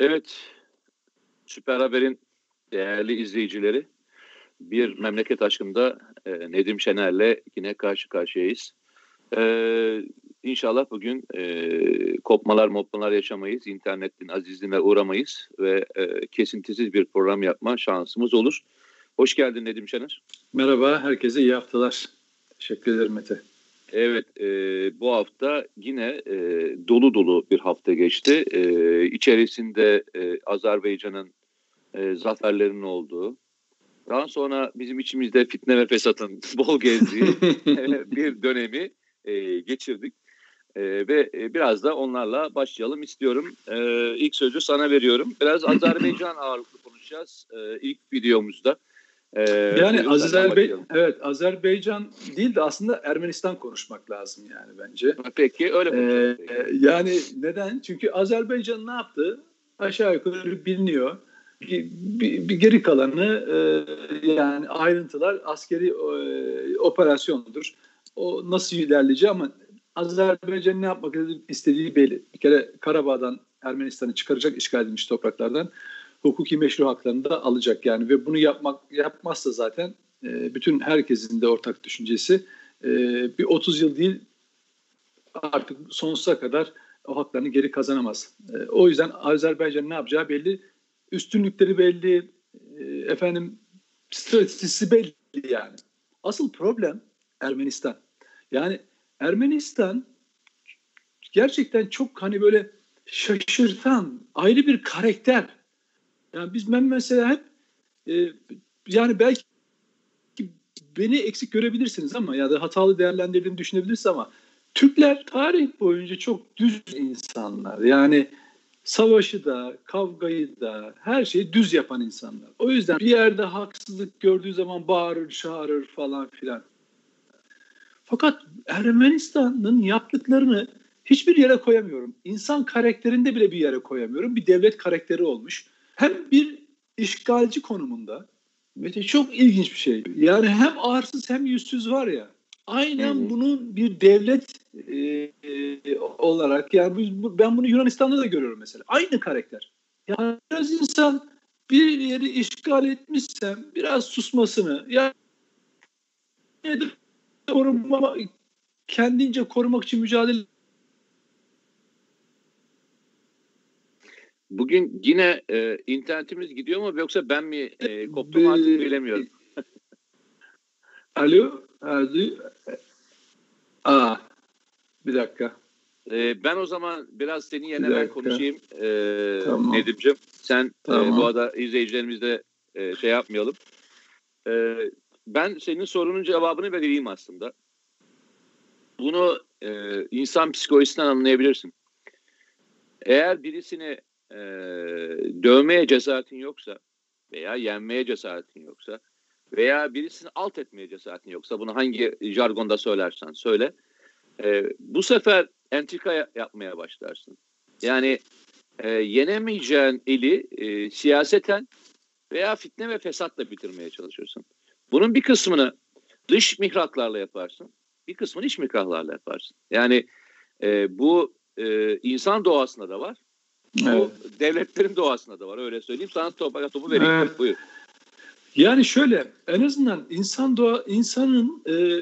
Evet, Süper Haber'in değerli izleyicileri, bir memleket aşkında e, Nedim Şener'le yine karşı karşıyayız. E, inşallah bugün e, kopmalar mopmalar yaşamayız, internetin azizliğine uğramayız ve e, kesintisiz bir program yapma şansımız olur. Hoş geldin Nedim Şener. Merhaba, herkese iyi haftalar. Teşekkür ederim Mete. Evet, e, bu hafta yine e, dolu dolu bir hafta geçti. E, içerisinde e, Azerbaycan'ın e, zaferlerinin olduğu, daha sonra bizim içimizde fitne ve fesatın bol gezdiği bir dönemi e, geçirdik. E, ve e, biraz da onlarla başlayalım istiyorum. E, ilk sözü sana veriyorum. Biraz Azerbaycan ağırlıklı konuşacağız e, ilk videomuzda. Ee, yani Azerbaycan evet Azerbaycan değil de aslında Ermenistan konuşmak lazım yani bence. Peki öyle ee, Yani neden? Çünkü Azerbaycan ne yaptı? Aşağı yukarı biliniyor. Bir, bir, bir geri kalanı e, yani ayrıntılar askeri e, operasyondur. O nasıl ilerleyeceği ama Azerbaycan ne yapmak istediği belli. Bir kere Karabağ'dan Ermenistan'ı çıkaracak işgal edilmiş topraklardan hukuki meşru haklarını da alacak yani ve bunu yapmak yapmazsa zaten e, bütün herkesin de ortak düşüncesi e, bir 30 yıl değil artık sonsuza kadar o haklarını geri kazanamaz. E, o yüzden Azerbaycan ne yapacağı belli, üstünlükleri belli, e, efendim stratejisi belli yani. Asıl problem Ermenistan. Yani Ermenistan gerçekten çok hani böyle şaşırtan ayrı bir karakter yani biz ben mesela hep e, yani belki beni eksik görebilirsiniz ama ya da hatalı değerlendirdiğimi düşünebilirsiniz ama Türkler tarih boyunca çok düz insanlar. Yani savaşı da, kavgayı da, her şeyi düz yapan insanlar. O yüzden bir yerde haksızlık gördüğü zaman bağırır, çağırır falan filan. Fakat Ermenistan'ın yaptıklarını hiçbir yere koyamıyorum. İnsan karakterinde bile bir yere koyamıyorum. Bir devlet karakteri olmuş hem bir işgalci konumunda Mete çok ilginç bir şey. Yani hem arsız hem yüzsüz var ya. Aynen hmm. bunun bir devlet e, e, olarak yani biz, ben bunu Yunanistan'da da görüyorum mesela. Aynı karakter. Yani biraz insan bir yeri işgal etmişsem biraz susmasını yani koruma, kendince korumak için mücadele Bugün yine e, internetimiz gidiyor mu yoksa ben mi e, koptum artık bilemiyorum. Alo, Aa, bir dakika. E, ben o zaman biraz seni yerine ben konuşayım e, tamam. Nedim'ciğim. Sen tamam. e, bu arada izleyicilerimizde e, şey yapmayalım. E, ben senin sorunun cevabını vereyim aslında. Bunu e, insan psikolojisinden anlayabilirsin. Eğer birisini e, dövmeye cesaretin yoksa veya yenmeye cesaretin yoksa veya birisini alt etmeye cesaretin yoksa bunu hangi jargonda söylersen söyle e, bu sefer entrika yapmaya başlarsın. Yani e, yenemeyeceğin eli e, siyaseten veya fitne ve fesatla bitirmeye çalışırsın. Bunun bir kısmını dış mihraklarla yaparsın. Bir kısmını iç mihraklarla yaparsın. Yani e, bu e, insan doğasında da var. Evet. Bu devletlerin doğasında da var öyle söyleyeyim. Sana topa, topu vereyim. Evet. Buyur. Yani şöyle en azından insan doğa insanın e, e,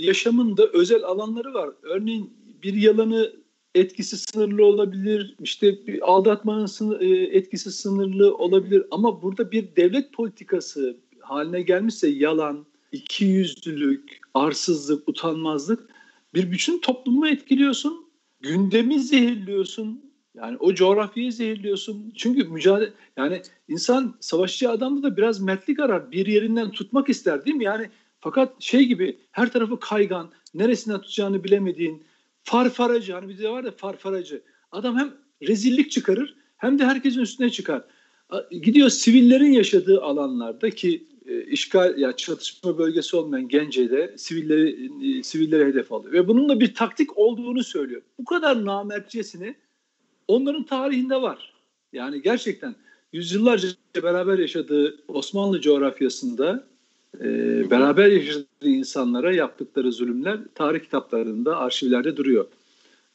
yaşamında özel alanları var. Örneğin bir yalanı etkisi sınırlı olabilir. İşte bir aldatmanın sınır, e, etkisi sınırlı olabilir ama burada bir devlet politikası haline gelmişse yalan, ikiyüzlülük, arsızlık, utanmazlık bir bütün toplumu etkiliyorsun. Gündemi zehirliyorsun yani o coğrafyayı zehirliyorsun. Çünkü mücadele yani insan savaşçı adamda da biraz mertlik arar. Bir yerinden tutmak ister değil mi? Yani fakat şey gibi her tarafı kaygan, neresinden tutacağını bilemediğin farfaracı hani bizde var ya farfaracı. Adam hem rezillik çıkarır hem de herkesin üstüne çıkar. Gidiyor sivillerin yaşadığı alanlarda ki e, işgal ya çatışma bölgesi olmayan Gence'de sivilleri e, sivilleri hedef alıyor ve bunun da bir taktik olduğunu söylüyor. Bu kadar namertçesini onların tarihinde var. Yani gerçekten yüzyıllarca beraber yaşadığı Osmanlı coğrafyasında e, beraber yaşadığı insanlara yaptıkları zulümler tarih kitaplarında, arşivlerde duruyor.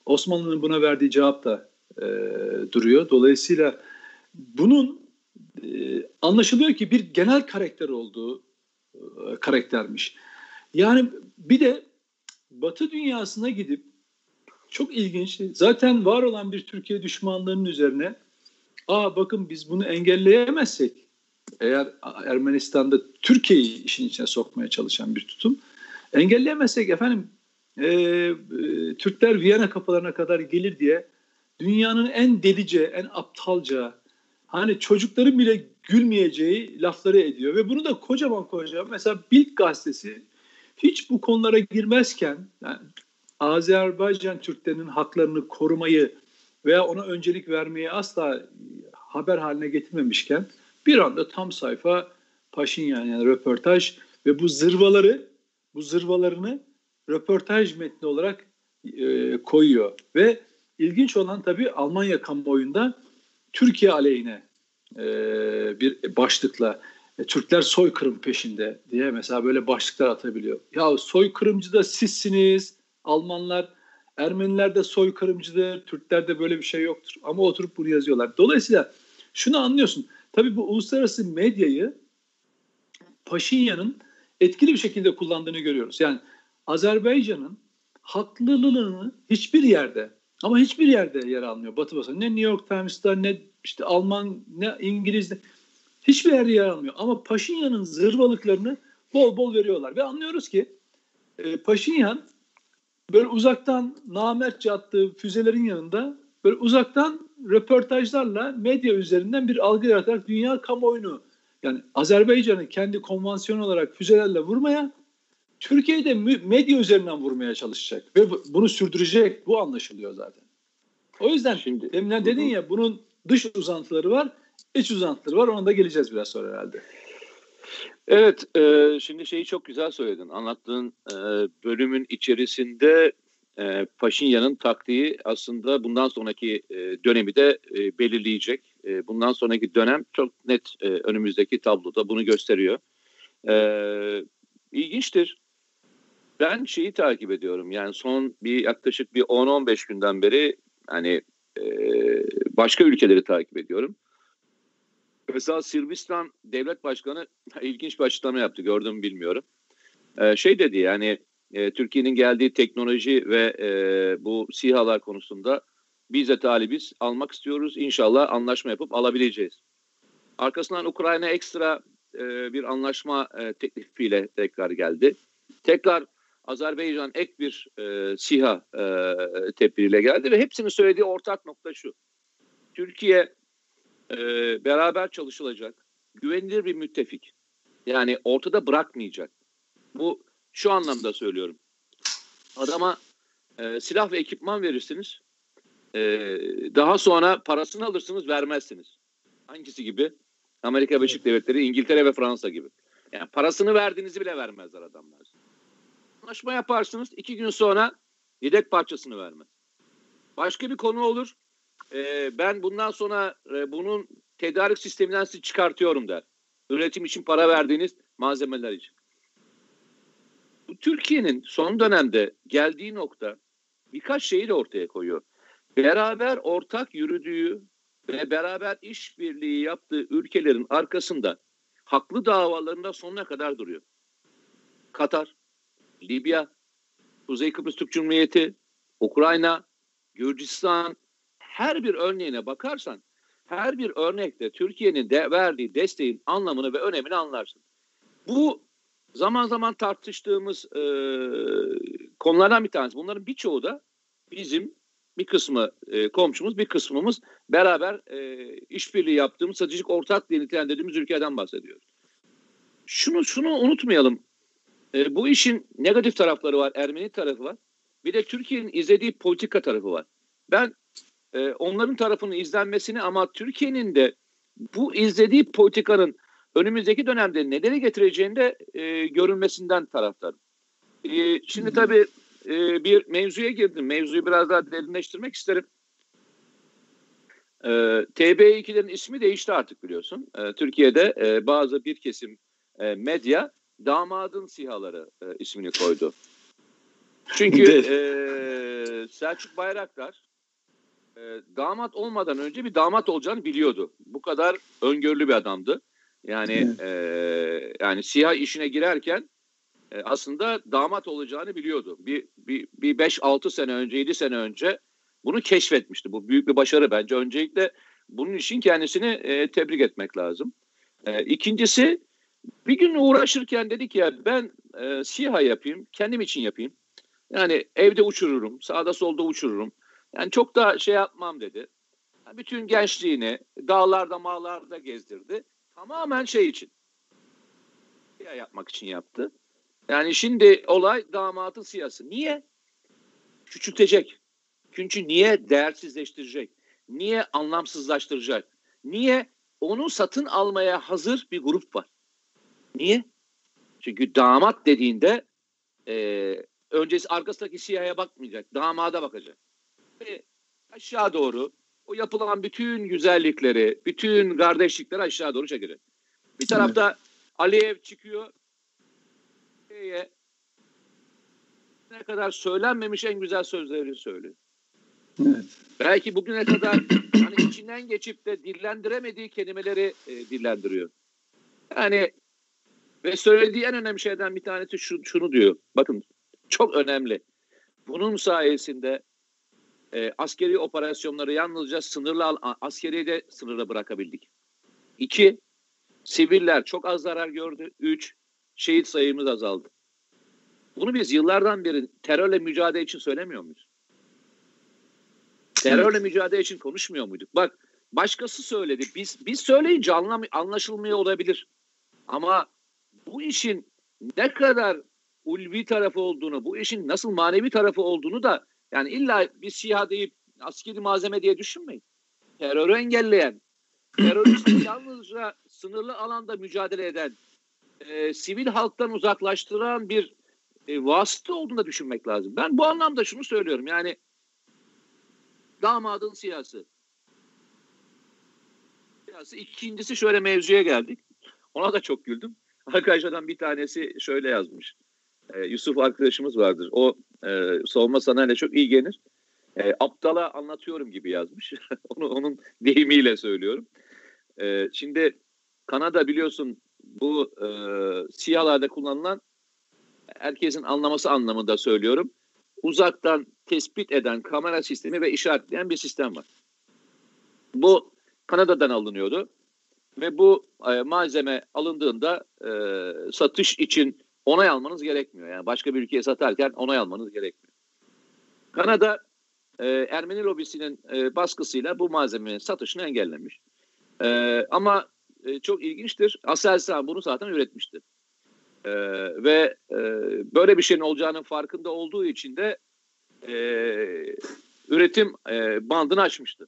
Osmanlı'nın buna verdiği cevap da e, duruyor. Dolayısıyla bunun e, anlaşılıyor ki bir genel karakter olduğu e, karaktermiş. Yani bir de Batı dünyasına gidip çok ilginç. Zaten var olan bir Türkiye düşmanlığının üzerine aa bakın biz bunu engelleyemezsek eğer Ermenistan'da Türkiye'yi işin içine sokmaya çalışan bir tutum engelleyemezsek efendim e, e, Türkler Viyana kapılarına kadar gelir diye dünyanın en delice, en aptalca hani çocukların bile gülmeyeceği lafları ediyor ve bunu da kocaman kocaman mesela Bild gazetesi hiç bu konulara girmezken yani Azerbaycan Türklerinin haklarını korumayı veya ona öncelik vermeyi asla haber haline getirmemişken bir anda tam sayfa Paşinyan yani röportaj ve bu zırvaları bu zırvalarını röportaj metni olarak e, koyuyor ve ilginç olan tabii Almanya kamuoyunda Türkiye aleyhine e, bir başlıkla e, Türkler soykırım peşinde diye mesela böyle başlıklar atabiliyor. Ya soykırımcı da sizsiniz Almanlar, Ermeniler de soykırımcıdır, Türklerde böyle bir şey yoktur. Ama oturup bunu yazıyorlar. Dolayısıyla şunu anlıyorsun. Tabii bu uluslararası medyayı Paşinyan'ın etkili bir şekilde kullandığını görüyoruz. Yani Azerbaycan'ın haklılığını hiçbir yerde ama hiçbir yerde yer almıyor Batı basını. Ne New York Times'ta ne işte Alman ne İngiliz'de hiçbir yerde yer almıyor. Ama Paşinyan'ın zırvalıklarını bol bol veriyorlar. Ve anlıyoruz ki e, Paşinyan böyle uzaktan namertçe attığı füzelerin yanında böyle uzaktan röportajlarla medya üzerinden bir algı yaratarak dünya kamuoyunu yani Azerbaycan'ı kendi konvansiyon olarak füzelerle vurmaya Türkiye'de medya üzerinden vurmaya çalışacak ve bunu sürdürecek bu anlaşılıyor zaten. O yüzden şimdi deminden dedin ya bunun dış uzantıları var, iç uzantıları var. Ona da geleceğiz biraz sonra herhalde. Evet, e, şimdi şeyi çok güzel söyledin. Anlattığın e, bölümün içerisinde e, Paşinyan'ın taktiği aslında bundan sonraki e, dönemi de e, belirleyecek. E, bundan sonraki dönem çok net e, önümüzdeki tabloda bunu gösteriyor. E, ilginçtir. Ben şeyi takip ediyorum. Yani son bir yaklaşık bir 10-15 günden beri hani e, başka ülkeleri takip ediyorum. Mesela Sırbistan devlet başkanı ilginç bir açıklama yaptı. Gördüm bilmiyorum. Ee, şey dedi yani e, Türkiye'nin geldiği teknoloji ve e, bu SİHA'lar konusunda biz de talibiz. Almak istiyoruz. İnşallah anlaşma yapıp alabileceğiz. Arkasından Ukrayna ekstra e, bir anlaşma e, teklifiyle tekrar geldi. Tekrar Azerbaycan ek bir e, SİHA e, tedbiriyle geldi ve hepsinin söylediği ortak nokta şu. Türkiye e, beraber çalışılacak, güvenilir bir müttefik. Yani ortada bırakmayacak. Bu şu anlamda söylüyorum. Adama e, silah ve ekipman verirsiniz. E, daha sonra parasını alırsınız, vermezsiniz. Hangisi gibi? Amerika Birleşik Devletleri, İngiltere ve Fransa gibi. Yani parasını verdiğinizi bile vermezler adamlar. Anlaşma yaparsınız, iki gün sonra yedek parçasını vermez. Başka bir konu olur e, ben bundan sonra e, bunun tedarik sisteminden sizi çıkartıyorum der. Üretim için para verdiğiniz malzemeler için. Bu Türkiye'nin son dönemde geldiği nokta birkaç şeyi de ortaya koyuyor. Beraber ortak yürüdüğü ve beraber işbirliği yaptığı ülkelerin arkasında haklı davalarında sonuna kadar duruyor. Katar, Libya, Kuzey Kıbrıs Türk Cumhuriyeti, Ukrayna, Gürcistan, her bir örneğine bakarsan her bir örnekte Türkiye'nin de verdiği desteğin anlamını ve önemini anlarsın. Bu zaman zaman tartıştığımız e, konulardan bir tanesi. Bunların birçoğu da bizim bir kısmı e, komşumuz, bir kısmımız beraber e, işbirliği yaptığımız, stratejik ortak diye nitelendirdiğimiz ülkeden bahsediyoruz. Şunu şunu unutmayalım. E, bu işin negatif tarafları var, Ermeni tarafı var. Bir de Türkiye'nin izlediği politika tarafı var. Ben e, onların tarafının izlenmesini ama Türkiye'nin de bu izlediği politikanın önümüzdeki dönemde nedeni getireceğini de e, görünmesinden taraftarım. E, şimdi tabii e, bir mevzuya girdim. Mevzuyu biraz daha derinleştirmek isterim. E, TB2'lerin ismi değişti artık biliyorsun. E, Türkiye'de e, bazı bir kesim e, medya damadın sihaları e, ismini koydu. Çünkü e, Selçuk Bayraktar e, damat olmadan önce bir damat olacağını biliyordu. Bu kadar öngörülü bir adamdı. Yani e, yani siyah işine girerken e, aslında damat olacağını biliyordu. Bir bir bir 5-6 sene önce, 7 sene önce bunu keşfetmişti. Bu büyük bir başarı bence. Öncelikle bunun için kendisini e, tebrik etmek lazım. E, ikincisi bir gün uğraşırken dedik ya ben e, SİHA yapayım, kendim için yapayım. Yani evde uçururum, sağda solda uçururum. Yani çok da şey yapmam dedi. Bütün gençliğini dağlarda mağlarda gezdirdi. Tamamen şey için. SİHA yapmak için yaptı. Yani şimdi olay damatın siyası. Niye? Küçültecek. Çünkü niye değersizleştirecek? Niye anlamsızlaştıracak? Niye? Onu satın almaya hazır bir grup var. Niye? Çünkü damat dediğinde e, öncesi arkasındaki siyahya bakmayacak. Damada bakacak. Ve aşağı doğru o yapılan bütün güzellikleri, bütün kardeşlikleri aşağı doğru çekecek. Bir tarafta evet. Aliyev çıkıyor. Ne kadar söylenmemiş en güzel sözleri söylüyor. Evet. Belki bugüne kadar hani içinden geçip de dillendiremediği kelimeleri e, dillendiriyor. Yani ve söylediği en önemli şeyden bir tanesi şu, şunu diyor. Bakın çok önemli. Bunun sayesinde e, askeri operasyonları yalnızca sınırlı askeri de sınırla bırakabildik. İki, siviller çok az zarar gördü. Üç, şehit sayımız azaldı. Bunu biz yıllardan beri terörle mücadele için söylemiyor muyuz? Terörle mücadele için konuşmuyor muyduk? Bak başkası söyledi. Biz biz söyleyince anlam anlaşılmıyor olabilir. Ama bu işin ne kadar ulvi tarafı olduğunu, bu işin nasıl manevi tarafı olduğunu da yani illa bir siyah deyip askeri malzeme diye düşünmeyin. Terörü engelleyen, teröristi yalnızca sınırlı alanda mücadele eden, e, sivil halktan uzaklaştıran bir e, vasıta olduğunu da düşünmek lazım. Ben bu anlamda şunu söylüyorum yani damadın siyasi. Siyasi. İkincisi şöyle mevzuya geldik. Ona da çok güldüm. Arkadaşlardan bir tanesi şöyle yazmış. E, Yusuf arkadaşımız vardır. O e, savunma sanayine çok iyi gelir. E, aptala anlatıyorum gibi yazmış. Onu onun deyimiyle söylüyorum. E, şimdi Kanada biliyorsun bu e, siyahlarda kullanılan herkesin anlaması anlamında söylüyorum. Uzaktan tespit eden kamera sistemi ve işaretleyen bir sistem var. Bu Kanada'dan alınıyordu ve bu e, malzeme alındığında e, satış için onay almanız gerekmiyor. Yani başka bir ülkeye satarken onay almanız gerekmiyor. Kanada e, Ermeni lobisinin e, baskısıyla bu malzemenin satışını engellemiş. E, ama e, çok ilginçtir. Aselsan bunu zaten üretmişti. E, ve e, böyle bir şeyin olacağının farkında olduğu için de e, üretim e, bandını açmıştı.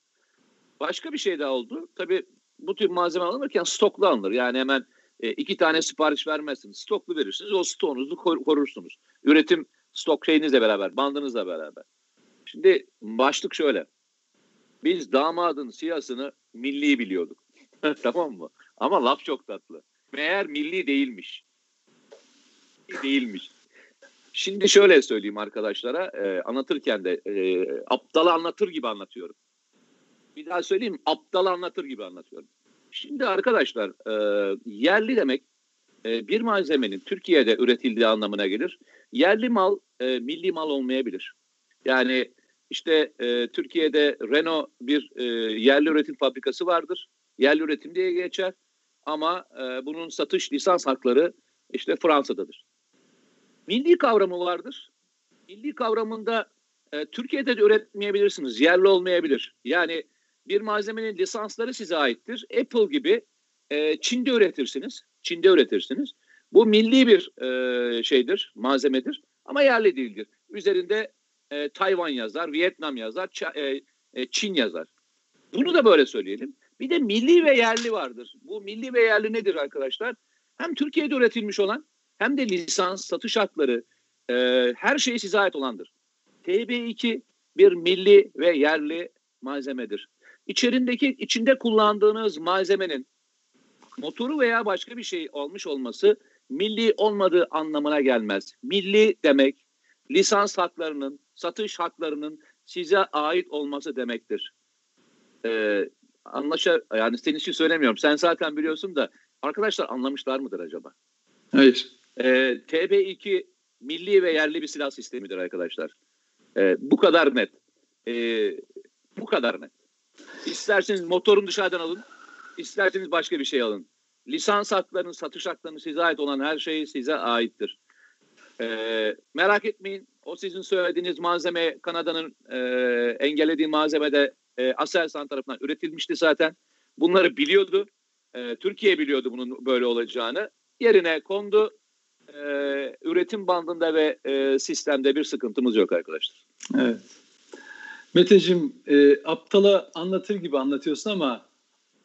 Başka bir şey daha oldu. Tabii bu tür malzeme alınırken stoklu alınır. Yani hemen e, iki tane sipariş vermezsiniz. Stoklu verirsiniz. O stoğunuzu kor- korursunuz. Üretim stok şeyinizle beraber, bandınızla beraber. Şimdi başlık şöyle. Biz damadın siyasını milli biliyorduk. tamam mı? Ama laf çok tatlı. Meğer milli değilmiş. Değilmiş. Şimdi şöyle söyleyeyim arkadaşlara. E, anlatırken de e, aptalı anlatır gibi anlatıyorum. Bir daha söyleyeyim. Aptal anlatır gibi anlatıyorum. Şimdi arkadaşlar e, yerli demek e, bir malzemenin Türkiye'de üretildiği anlamına gelir. Yerli mal e, milli mal olmayabilir. Yani işte e, Türkiye'de Renault bir e, yerli üretim fabrikası vardır. Yerli üretim diye geçer. Ama e, bunun satış lisans hakları işte Fransa'dadır. Milli kavramı vardır. Milli kavramında e, Türkiye'de de üretmeyebilirsiniz. Yerli olmayabilir. Yani bir malzemenin lisansları size aittir. Apple gibi e, Çin'de üretirsiniz. Çin'de üretirsiniz. Bu milli bir e, şeydir, malzemedir ama yerli değildir. Üzerinde e, Tayvan yazar, Vietnam yazar, Ç- e, e, Çin yazar. Bunu da böyle söyleyelim. Bir de milli ve yerli vardır. Bu milli ve yerli nedir arkadaşlar? Hem Türkiye'de üretilmiş olan hem de lisans, satış hakları e, her şey size ait olandır. TB2 bir milli ve yerli malzemedir. İçerindeki içinde kullandığınız malzemenin motoru veya başka bir şey olmuş olması milli olmadığı anlamına gelmez. Milli demek lisans haklarının, satış haklarının size ait olması demektir. e, anlaşa yani senin için söylemiyorum. Sen zaten biliyorsun da arkadaşlar anlamışlar mıdır acaba? Hayır. E, TB2 milli ve yerli bir silah sistemidir arkadaşlar. E, bu kadar net. E, bu kadar net. İsterseniz motorun dışarıdan alın, isterseniz başka bir şey alın. Lisans haklarının, satış haklarının size ait olan her şey size aittir. E, merak etmeyin. O sizin söylediğiniz malzeme Kanada'nın e, engellediği malzemede e, Aselsan tarafından üretilmişti zaten. Bunları biliyordu. E, Türkiye biliyordu bunun böyle olacağını. Yerine kondu. E, üretim bandında ve e, sistemde bir sıkıntımız yok arkadaşlar. Evet. Meteciğim e, aptala anlatır gibi anlatıyorsun ama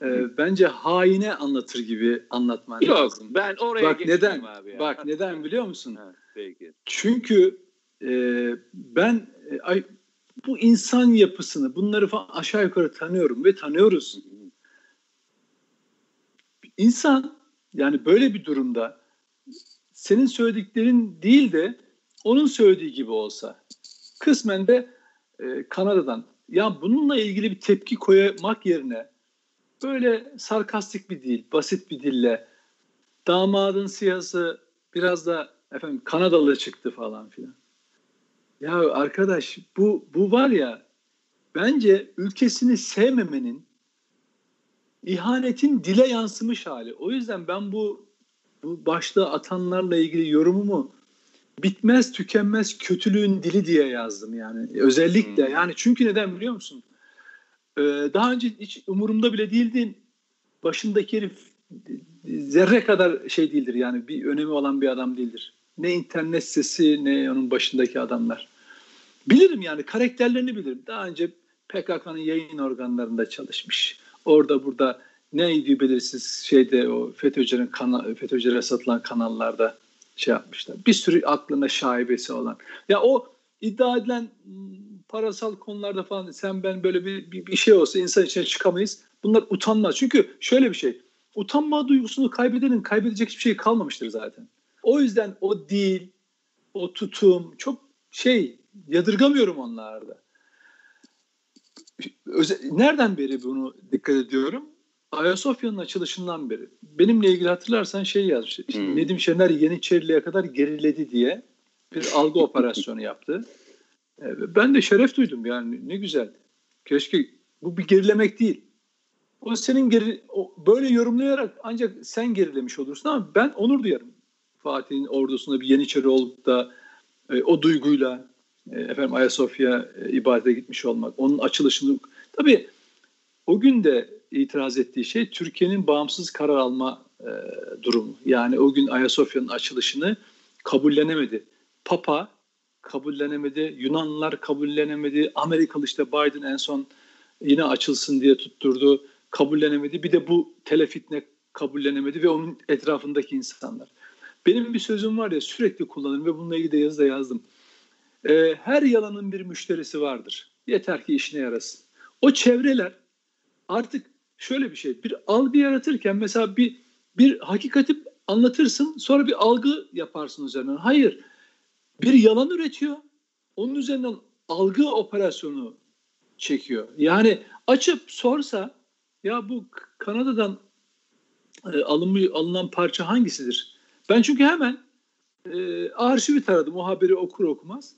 e, bence haine anlatır gibi anlatman Yok, lazım. ben oraya bak neden, abi. Ya. Bak neden biliyor musun? Ha, peki. Çünkü e, ben e, ay, bu insan yapısını bunları falan aşağı yukarı tanıyorum ve tanıyoruz. İnsan yani böyle bir durumda senin söylediklerin değil de onun söylediği gibi olsa kısmen de e, Kanada'dan ya bununla ilgili bir tepki koymak yerine böyle sarkastik bir dil, basit bir dille damadın siyası biraz da efendim Kanadalı çıktı falan filan. Ya arkadaş bu bu var ya bence ülkesini sevmemenin ihanetin dile yansımış hali. O yüzden ben bu bu başta atanlarla ilgili yorumumu bitmez tükenmez kötülüğün dili diye yazdım yani. Özellikle hmm. yani çünkü neden biliyor musun? Ee, daha önce hiç umurumda bile değildin. Başındaki herif zerre kadar şey değildir yani bir önemi olan bir adam değildir. Ne internet sesi ne onun başındaki adamlar. Bilirim yani karakterlerini bilirim. Daha önce PKK'nın yayın organlarında çalışmış. Orada burada neydi belirsiz şeyde o FETÖ'cülerin kana, FETÖ'cülere satılan kanallarda şey yapmışlar. Bir sürü aklına şaibesi olan. Ya o iddia edilen parasal konularda falan sen ben böyle bir, bir, bir şey olsa insan içine çıkamayız. Bunlar utanmaz. Çünkü şöyle bir şey. Utanma duygusunu kaybedenin kaybedecek hiçbir şey kalmamıştır zaten. O yüzden o dil, o tutum çok şey yadırgamıyorum onlarda. Nereden beri bunu dikkat ediyorum? Ayasofya'nın açılışından beri. Benimle ilgili hatırlarsan şey yazmış. Hmm. Nedim Şener Yeniçerili'ye kadar geriledi diye bir algı operasyonu yaptı. E, ben de şeref duydum yani ne güzel. Keşke bu bir gerilemek değil. O senin geri, o, böyle yorumlayarak ancak sen gerilemiş olursun ama ben onur duyarım. Fatih'in ordusunda bir Yeniçeri olup da e, o duyguyla e, efendim Ayasofya e, ibadete gitmiş olmak, onun açılışını tabii o gün de itiraz ettiği şey Türkiye'nin bağımsız karar alma e, durumu. Yani o gün Ayasofya'nın açılışını kabullenemedi. Papa kabullenemedi, Yunanlılar kabullenemedi, Amerikalı işte Biden en son yine açılsın diye tutturdu, kabullenemedi. Bir de bu telefitne kabullenemedi ve onun etrafındaki insanlar. Benim bir sözüm var ya sürekli kullanırım ve bununla ilgili de yazı da yazdım. Ee, her yalanın bir müşterisi vardır. Yeter ki işine yarasın. O çevreler artık şöyle bir şey. Bir algı yaratırken mesela bir bir hakikati anlatırsın sonra bir algı yaparsın üzerinden. Hayır. Bir yalan üretiyor. Onun üzerinden algı operasyonu çekiyor. Yani açıp sorsa ya bu Kanada'dan e, alınmış, alınan parça hangisidir? Ben çünkü hemen e, arşivi taradım o haberi okur okumaz.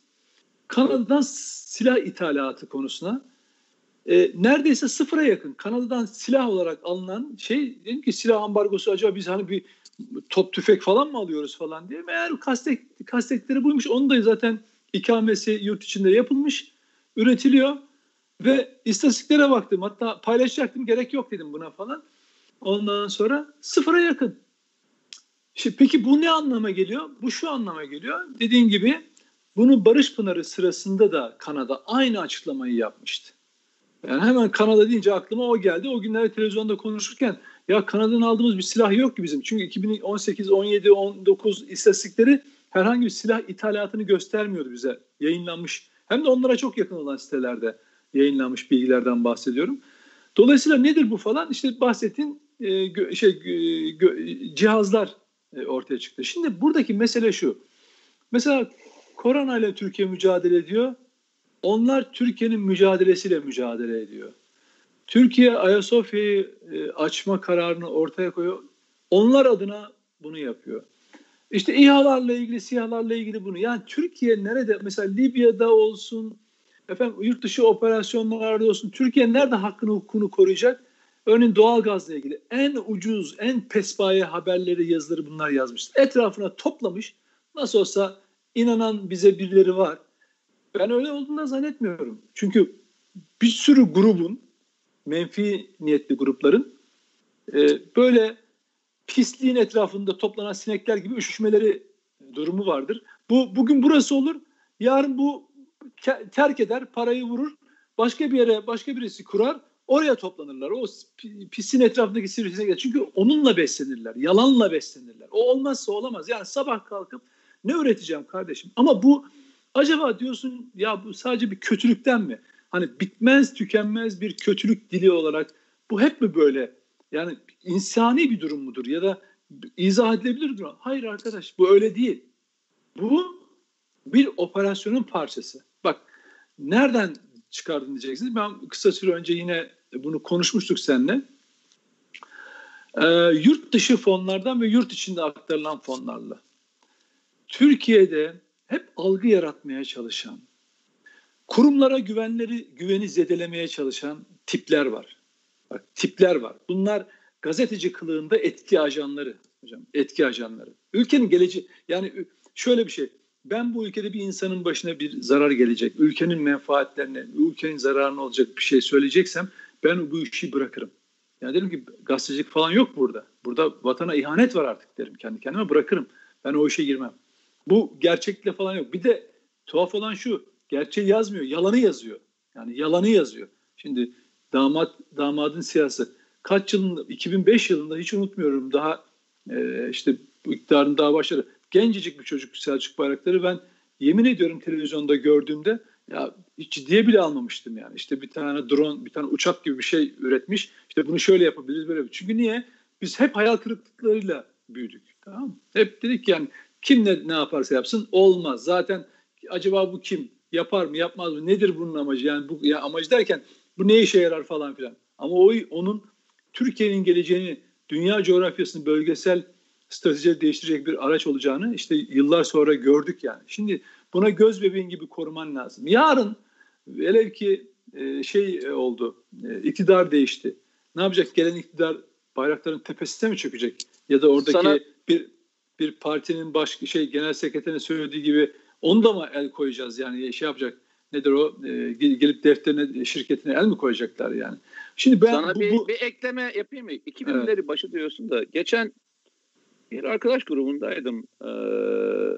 Kanada'dan silah ithalatı konusuna e, neredeyse sıfıra yakın Kanada'dan silah olarak alınan şey dedim ki silah ambargosu acaba biz hani bir top tüfek falan mı alıyoruz falan diye. Meğer kastek, kastekleri buymuş. Onu da zaten ikamesi yurt içinde yapılmış, üretiliyor ve istatistiklere baktım. Hatta paylaşacaktım gerek yok dedim buna falan. Ondan sonra sıfıra yakın. Şimdi peki bu ne anlama geliyor? Bu şu anlama geliyor. Dediğin gibi bunu Barış Pınarı sırasında da Kanada aynı açıklamayı yapmıştı. Yani hemen Kanada deyince aklıma o geldi. O günlerde televizyonda konuşurken ya Kanada'dan aldığımız bir silah yok ki bizim. Çünkü 2018, 17, 19 istatistikleri herhangi bir silah ithalatını göstermiyordu bize. Yayınlanmış. Hem de onlara çok yakın olan sitelerde yayınlanmış bilgilerden bahsediyorum. Dolayısıyla nedir bu falan? İşte bahsettiğin e, gö, şey gö, cihazlar e, ortaya çıktı. Şimdi buradaki mesele şu. Mesela korona ile Türkiye mücadele ediyor. Onlar Türkiye'nin mücadelesiyle mücadele ediyor. Türkiye Ayasofya'yı e, açma kararını ortaya koyuyor. Onlar adına bunu yapıyor. İşte İHA'larla ilgili, SİHA'larla ilgili bunu. Yani Türkiye nerede mesela Libya'da olsun, efendim yurt dışı operasyonlarda olsun Türkiye nerede hakkını hukukunu koruyacak? Örneğin doğalgazla ilgili en ucuz, en pespaye haberleri, yazıları bunlar yazmış. Etrafına toplamış. Nasıl olsa inanan bize birileri var. Ben öyle olduğunu zannetmiyorum. Çünkü bir sürü grubun, menfi niyetli grupların e, böyle pisliğin etrafında toplanan sinekler gibi üşüşmeleri durumu vardır. Bu bugün burası olur, yarın bu terk eder, parayı vurur, başka bir yere başka birisi kurar, oraya toplanırlar. O pisin etrafındaki sivrisinekler. Çünkü onunla beslenirler, yalanla beslenirler. O olmazsa olamaz. Yani sabah kalkıp ne öğreteceğim kardeşim? Ama bu acaba diyorsun ya bu sadece bir kötülükten mi? Hani bitmez tükenmez bir kötülük dili olarak bu hep mi böyle? Yani insani bir durum mudur ya da izah edilebilir durum? Hayır arkadaş bu öyle değil. Bu bir operasyonun parçası. Bak nereden çıkardın diyeceksiniz. Ben kısa süre önce yine bunu konuşmuştuk seninle. Ee, yurt dışı fonlardan ve yurt içinde aktarılan fonlarla. Türkiye'de algı yaratmaya çalışan, kurumlara güvenleri güveni zedelemeye çalışan tipler var. Bak tipler var. Bunlar gazeteci kılığında etki ajanları hocam. Etki ajanları. Ülkenin geleceği yani şöyle bir şey. Ben bu ülkede bir insanın başına bir zarar gelecek, ülkenin menfaatlerine, ülkenin zararına olacak bir şey söyleyeceksem ben bu işi bırakırım. Yani derim ki gazetecilik falan yok burada. Burada vatana ihanet var artık derim kendi kendime bırakırım. Ben o işe girmem. Bu gerçekle falan yok. Bir de tuhaf olan şu. Gerçeği yazmıyor. Yalanı yazıyor. Yani yalanı yazıyor. Şimdi damat damadın siyasi kaç yılında 2005 yılında hiç unutmuyorum daha e, işte iktidarın daha başları gencecik bir çocuk Selçuk Bayraktar'ı ben yemin ediyorum televizyonda gördüğümde ya hiç ciddiye bile almamıştım yani. İşte bir tane drone, bir tane uçak gibi bir şey üretmiş. İşte bunu şöyle yapabiliriz böyle. Çünkü niye? Biz hep hayal kırıklıklarıyla büyüdük. Tamam mı? Hep dedik yani kim ne, ne yaparsa yapsın olmaz. Zaten acaba bu kim? Yapar mı yapmaz mı? Nedir bunun amacı? Yani bu ya amacı derken bu ne işe yarar falan filan. Ama o onun Türkiye'nin geleceğini, dünya coğrafyasını bölgesel strateji değiştirecek bir araç olacağını işte yıllar sonra gördük yani. Şimdi buna göz bebeğin gibi koruman lazım. Yarın velev ki e, şey oldu, e, iktidar değişti. Ne yapacak? Gelen iktidar bayrakların tepesine mi çökecek? Ya da oradaki Sana... bir bir partinin baş şey genel sekreterinin söylediği gibi onu da mı el koyacağız yani şey yapacak nedir o e, gelip defterine şirketine el mi koyacaklar yani. Şimdi ben Sana bu, bir, bu... bir ekleme yapayım mı? 2000'leri evet. başı diyorsun da geçen bir arkadaş grubundaydım. Ee,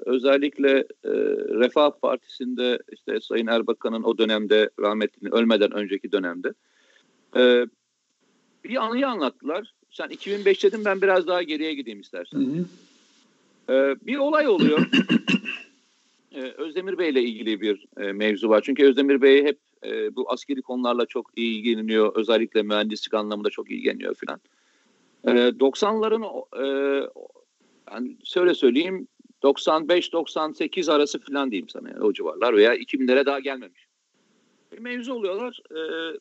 özellikle e, Refah Partisi'nde işte Sayın Erbakan'ın o dönemde rahmetli ölmeden önceki dönemde e, bir anıyı anlattılar. Sen 2005 dedin ben biraz daha geriye gideyim istersen. Hı hı. Ee, bir olay oluyor. ee, Özdemir Bey ile ilgili bir e, mevzu var. Çünkü Özdemir Bey hep e, bu askeri konularla çok ilgileniyor. Özellikle mühendislik anlamında çok ilgileniyor filan. Ee, 90'ların e, yani şöyle söyleyeyim 95-98 arası filan diyeyim sana yani o civarlar veya 2000'lere daha gelmemiş. Bir mevzu oluyorlar. Ee,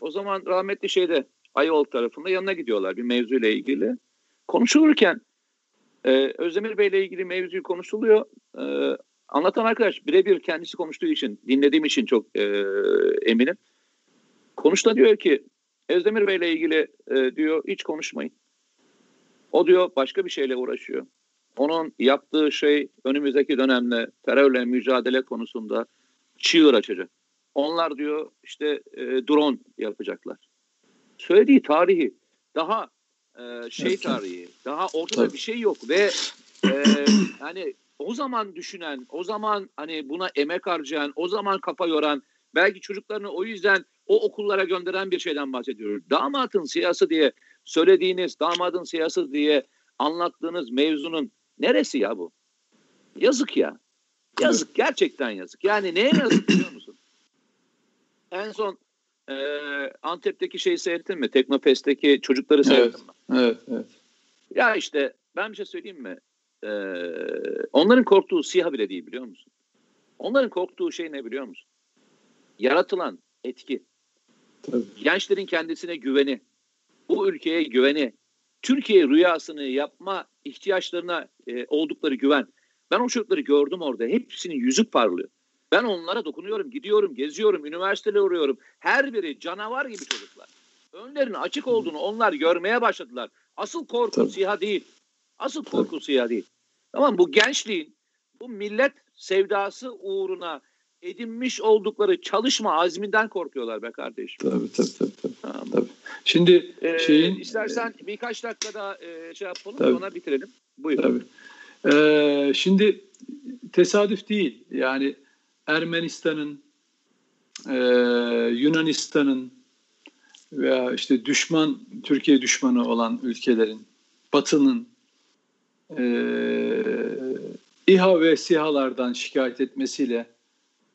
o zaman rahmetli şeyde Ayol tarafında yanına gidiyorlar bir mevzuyla ilgili. Konuşulurken ee, Özdemir Bey ile ilgili mevzuyu konuşuluyor. Ee, anlatan arkadaş birebir kendisi konuştuğu için, dinlediğim için çok e, eminim. Konuşta diyor ki Özdemir Bey ile ilgili e, diyor hiç konuşmayın. O diyor başka bir şeyle uğraşıyor. Onun yaptığı şey önümüzdeki dönemde terörle mücadele konusunda çığır açacak. Onlar diyor işte e, drone yapacaklar. Söylediği tarihi daha e, şey tarihi. Daha ortada Tabii. bir şey yok ve e, yani o zaman düşünen, o zaman hani buna emek harcayan, o zaman kafa yoran, belki çocuklarını o yüzden o okullara gönderen bir şeyden bahsediyoruz. Damatın siyası diye söylediğiniz, damadın siyası diye anlattığınız mevzunun neresi ya bu? Yazık ya. Yazık gerçekten yazık. Yani neye yazık biliyor musun? En son e, Antep'teki şeyi seyrettin mi? Teknofest'teki çocukları seyrettin evet, mi? Evet, evet. Ya işte ben bir şey söyleyeyim mi? Ee, onların korktuğu siyah bile değil biliyor musun? Onların korktuğu şey ne biliyor musun? Yaratılan etki. Tabii. Gençlerin kendisine güveni, bu ülkeye güveni, Türkiye rüyasını yapma ihtiyaçlarına e, oldukları güven. Ben o çocukları gördüm orada. Hepsinin yüzü parlıyor. Ben onlara dokunuyorum, gidiyorum, geziyorum, üniversitede uğruyorum. Her biri canavar gibi çocuklar. Önlerinin açık olduğunu onlar görmeye başladılar. Asıl korku Tabii. siyah değil. Asıl korku Tabii. siyah değil. Tamam bu gençliğin, bu millet sevdası uğruna edinmiş oldukları çalışma azminden korkuyorlar be kardeşim. Tabii tabii tabii. tabii. Tamam. tabii. Şimdi ee, şeyin... istersen birkaç dakikada e, şey yapalım tabii. sonra bitirelim. Buyur. Tabii. Ee, şimdi tesadüf değil. Yani Ermenistan'ın, e, Yunanistan'ın veya işte düşman, Türkiye düşmanı olan ülkelerin, Batı'nın e, İHA ve SİHA'lardan şikayet etmesiyle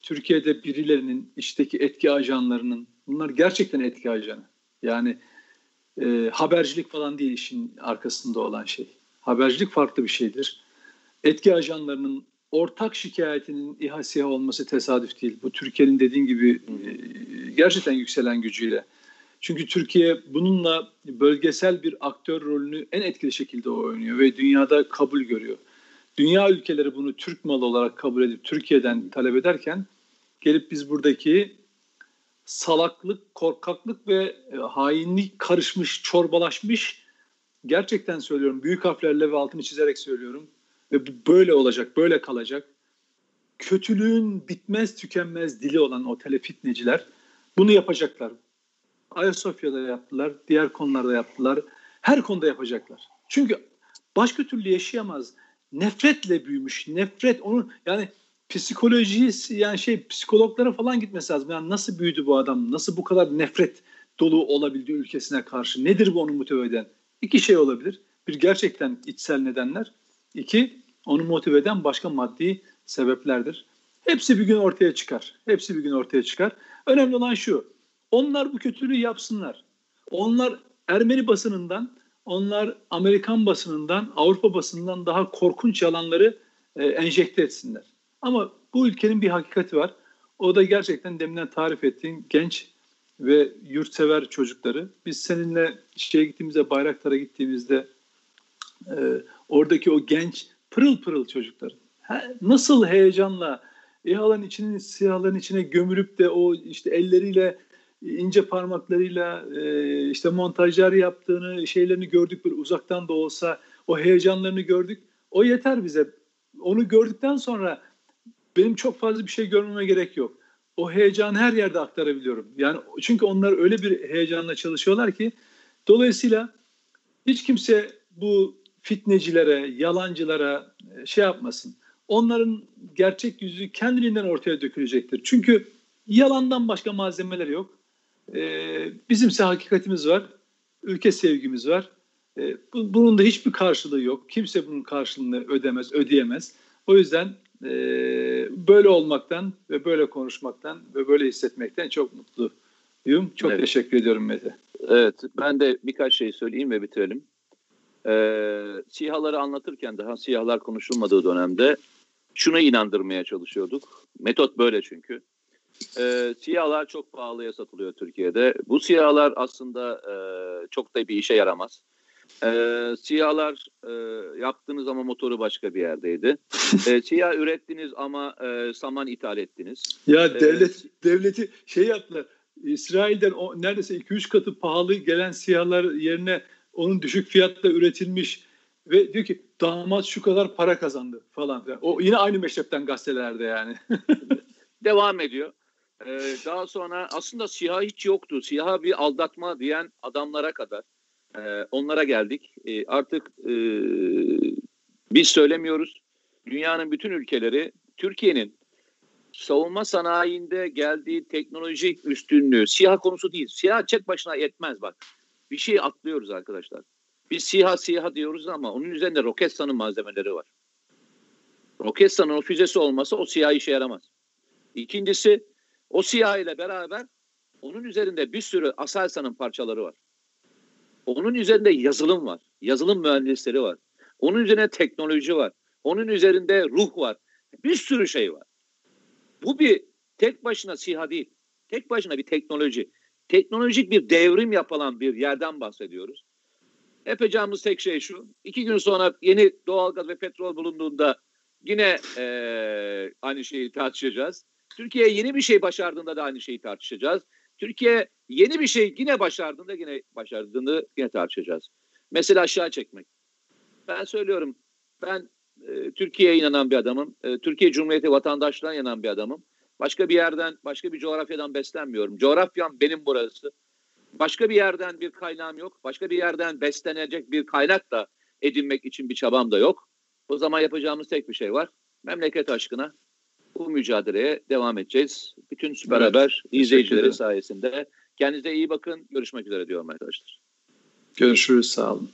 Türkiye'de birilerinin içteki etki ajanlarının bunlar gerçekten etki ajanı. Yani e, habercilik falan değil işin arkasında olan şey. Habercilik farklı bir şeydir. Etki ajanlarının ortak şikayetinin İHA SİHA olması tesadüf değil. Bu Türkiye'nin dediğin gibi e, gerçekten yükselen gücüyle. Çünkü Türkiye bununla bölgesel bir aktör rolünü en etkili şekilde oynuyor ve dünyada kabul görüyor. Dünya ülkeleri bunu Türk malı olarak kabul edip Türkiye'den talep ederken gelip biz buradaki salaklık, korkaklık ve e, hainlik karışmış, çorbalaşmış gerçekten söylüyorum büyük harflerle ve altını çizerek söylüyorum ve bu böyle olacak, böyle kalacak. Kötülüğün bitmez tükenmez dili olan o telefitneciler bunu yapacaklar. Ayasofya'da yaptılar, diğer konularda yaptılar. Her konuda yapacaklar. Çünkü başka türlü yaşayamaz. Nefretle büyümüş. Nefret onun yani psikoloji yani şey psikologlara falan gitmesi lazım. Yani nasıl büyüdü bu adam? Nasıl bu kadar nefret dolu olabildi ülkesine karşı? Nedir bu onu motive eden? İki şey olabilir. Bir gerçekten içsel nedenler. İki onu motive eden başka maddi sebeplerdir. Hepsi bir gün ortaya çıkar. Hepsi bir gün ortaya çıkar. Önemli olan şu. Onlar bu kötülüğü yapsınlar. Onlar Ermeni basınından, onlar Amerikan basınından, Avrupa basınından daha korkunç yalanları e, enjekte etsinler. Ama bu ülkenin bir hakikati var. O da gerçekten deminden tarif ettiğin genç ve yurtsever çocukları. Biz seninle şeye gittiğimizde, Bayraktar'a gittiğimizde e, oradaki o genç pırıl pırıl çocuklar nasıl heyecanla İHA'ların içinin siyahların içine gömülüp de o işte elleriyle ince parmaklarıyla e, işte montajlar yaptığını şeylerini gördük bir uzaktan da olsa o heyecanlarını gördük. O yeter bize. Onu gördükten sonra benim çok fazla bir şey görmeme gerek yok. O heyecanı her yerde aktarabiliyorum. Yani çünkü onlar öyle bir heyecanla çalışıyorlar ki dolayısıyla hiç kimse bu fitnecilere, yalancılara e, şey yapmasın. Onların gerçek yüzü kendiliğinden ortaya dökülecektir. Çünkü yalandan başka malzemeler yok. Ee, bizimse hakikatimiz var, ülke sevgimiz var. Ee, bunun da hiçbir karşılığı yok. Kimse bunun karşılığını ödemez, ödeyemez. O yüzden e, böyle olmaktan ve böyle konuşmaktan ve böyle hissetmekten çok mutluyum. Çok evet. teşekkür ediyorum Mete. Evet, ben de birkaç şey söyleyeyim ve bitirelim. Ee, sihaları anlatırken daha siyahlar konuşulmadığı dönemde şuna inandırmaya çalışıyorduk. Metot böyle çünkü. Ee, siyahlar çok pahalıya satılıyor Türkiye'de. Bu siyahlar aslında e, çok da bir işe yaramaz. Ee, siyahlar e, yaptığınız ama motoru başka bir yerdeydi. ee, siyah ürettiniz ama e, saman ithal ettiniz. Ya devlet devleti şey yaptılar. İsrail'den o, neredeyse 2-3 katı pahalı gelen siyahlar yerine onun düşük fiyatla üretilmiş ve diyor ki damat şu kadar para kazandı falan. O yine aynı meşrepten gazetelerde yani. Devam ediyor. Ee, daha sonra aslında siyah hiç yoktu. Siyah bir aldatma diyen adamlara kadar e, onlara geldik. E, artık e, biz söylemiyoruz. Dünyanın bütün ülkeleri Türkiye'nin savunma sanayinde geldiği teknolojik üstünlüğü siyah konusu değil. Siyah çek başına yetmez bak bir şey atlıyoruz arkadaşlar. Biz SİHA SİHA diyoruz ama onun üzerinde Roketsan'ın malzemeleri var. Roketsan'ın o füzesi olmasa o SİHA işe yaramaz. İkincisi o SİHA ile beraber onun üzerinde bir sürü Aselsan'ın parçaları var. Onun üzerinde yazılım var. Yazılım mühendisleri var. Onun üzerine teknoloji var. Onun üzerinde ruh var. Bir sürü şey var. Bu bir tek başına SİHA değil. Tek başına bir teknoloji. teknolojik bir devrim yapılan bir yerden bahsediyoruz. Yapacağımız tek şey şu. iki gün sonra yeni doğalgaz ve petrol bulunduğunda yine e, aynı şeyi tartışacağız. Türkiye yeni bir şey başardığında da aynı şeyi tartışacağız. Türkiye yeni bir şey yine başardığında yine başardığında yine tartışacağız. Mesela aşağı çekmek. Ben söylüyorum ben e, Türkiye'ye inanan bir adamım. E, Türkiye Cumhuriyeti vatandaşlığına inanan bir adamım. Başka bir yerden, başka bir coğrafyadan beslenmiyorum. Coğrafyam benim burası. Başka bir yerden bir kaynağım yok. Başka bir yerden beslenecek bir kaynak da edinmek için bir çabam da yok. O zaman yapacağımız tek bir şey var. Memleket aşkına bu mücadeleye devam edeceğiz. Bütün Süper evet, Haber izleyicileri sayesinde. Kendinize iyi bakın. Görüşmek üzere diyorum arkadaşlar. Görüşürüz. Sağ olun.